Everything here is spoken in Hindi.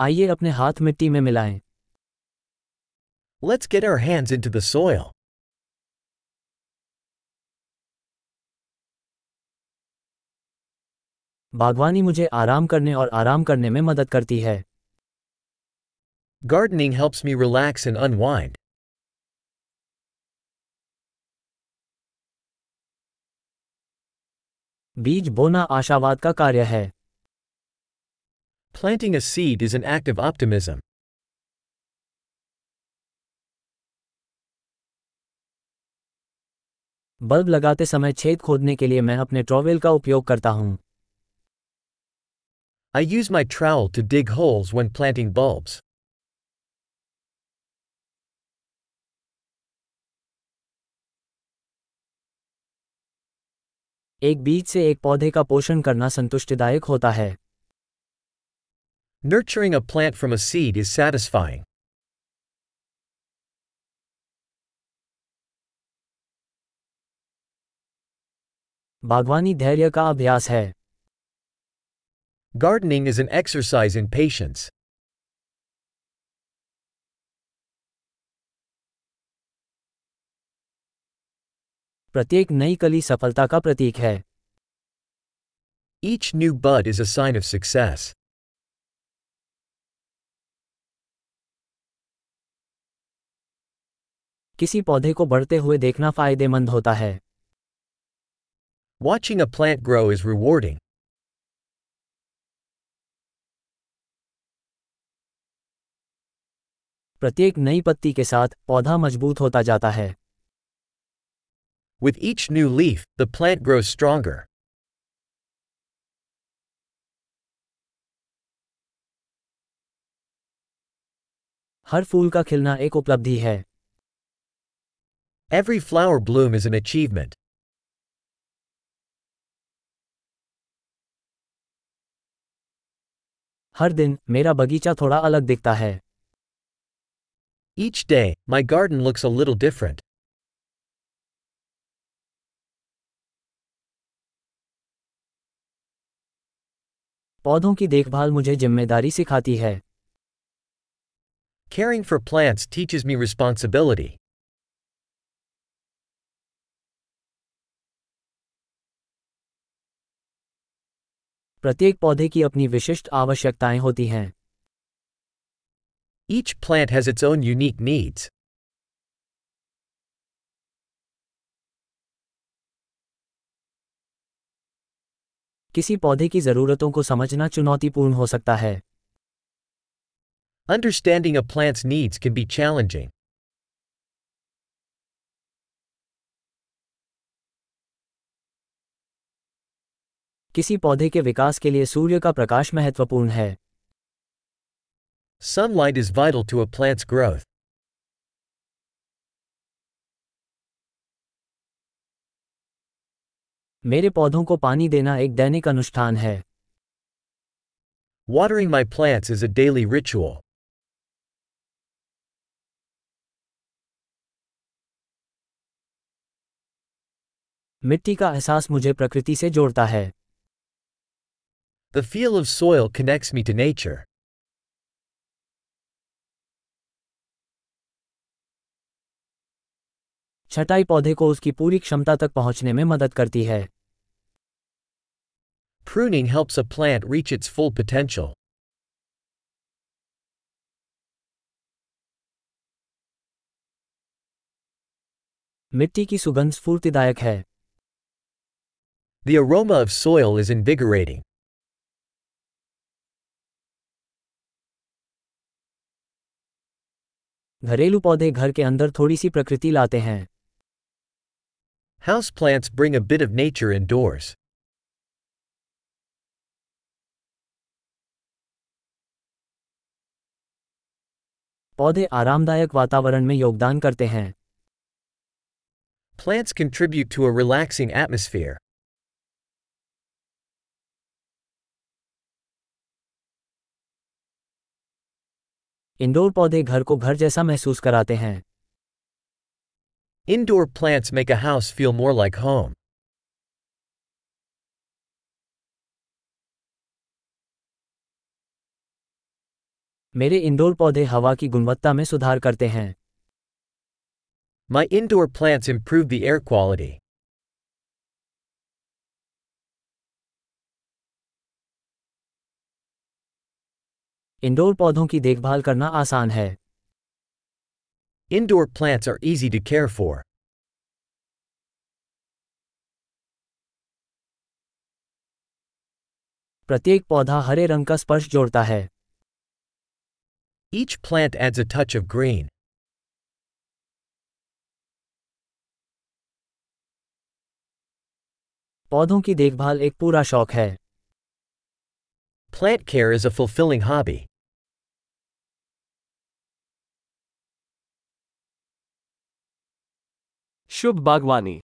आइए अपने हाथ मिट्टी में मिलाएँ Let's get our hands into the soil. बागवानी मुझे आराम करने और आराम करने में मदद करती है Gardening helps me relax and unwind. बीज बोना आशावाद का कार्य है Planting a seed is an act of optimism. Bulb लगाते समय छेद खोदने के लिए मैं अपने ट्रॉवेल का उपयोग करता हूँ I use my trowel to dig holes when planting bulbs. एक बीज से एक पौधे का पोषण करना संतुष्टिदायक होता है Nurturing a plant from a seed is satisfying. बागवानी धैर्य का अभ्यास है Gardening is an exercise in patience. प्रत्येक नई कली सफलता का प्रतीक है Each new bud is a sign of success. किसी पौधे को बढ़ते हुए देखना फ़ायदेमंद होता है। Watching a plant grow is rewarding प्रत्येक नई पत्ती के साथ पौधा मज़बूत होता जाता है। With each new leaf the plant grow stronger हर फूल का खिलना एक उपलब्धि है। Every flower bloom is an achievement. हर दिन मेरा बगीचा थोड़ा अलग दिखता है Each day, my garden looks a little different. पौधों की देखभाल मुझे जिम्मेदारी सिखाती है Caring for plants teaches me responsibility. प्रत्येक पौधे की अपनी विशिष्ट आवश्यकताएँ होती हैं। Each plant has its own unique needs किसी पौधे की जरूरतों को समझना चुनौतीपूर्ण हो सकता है। Understanding a plant's needs can be challenging किसी पौधे के विकास के लिए सूर्य का प्रकाश महत्वपूर्ण है Sunlight is vital to a plant's growth. मेरे पौधों को पानी देना एक दैनिक अनुष्ठान है Watering my plants is a daily ritual. मिट्टी का एहसास मुझे प्रकृति से जोड़ता है The feel of soil connects me to nature. छटाई पौधे को उसकी पूरी क्षमता तक पहुंचने में मदद करती है Pruning helps a plant reach its full potential. मिट्टी की सुगंध स्फूर्तिदायक है The aroma of soil is invigorating. घरेलू पौधे घर के अंदर थोड़ी सी प्रकृति लाते हैं। House plants bring a bit of nature indoors पौधे आरामदायक वातावरण में योगदान करते हैं। Plants contribute to a relaxing atmosphere indoor पौधे घर को घर जैसा महसूस कराते हैं। Indoor plants make a house feel more like home मेरे इंडोर पौधे हवा की गुणवत्ता में सुधार करते हैं। My indoor plants improve the air quality indoor पौधों की देखभाल करना आसान है। Indoor plants are easy to care for प्रत्येक पौधा हरे रंग का स्पर्श जोड़ता है। Each plant adds a touch of green पौधों की देखभाल एक पूरा शौक है। Plant care is a fulfilling hobby. Shubh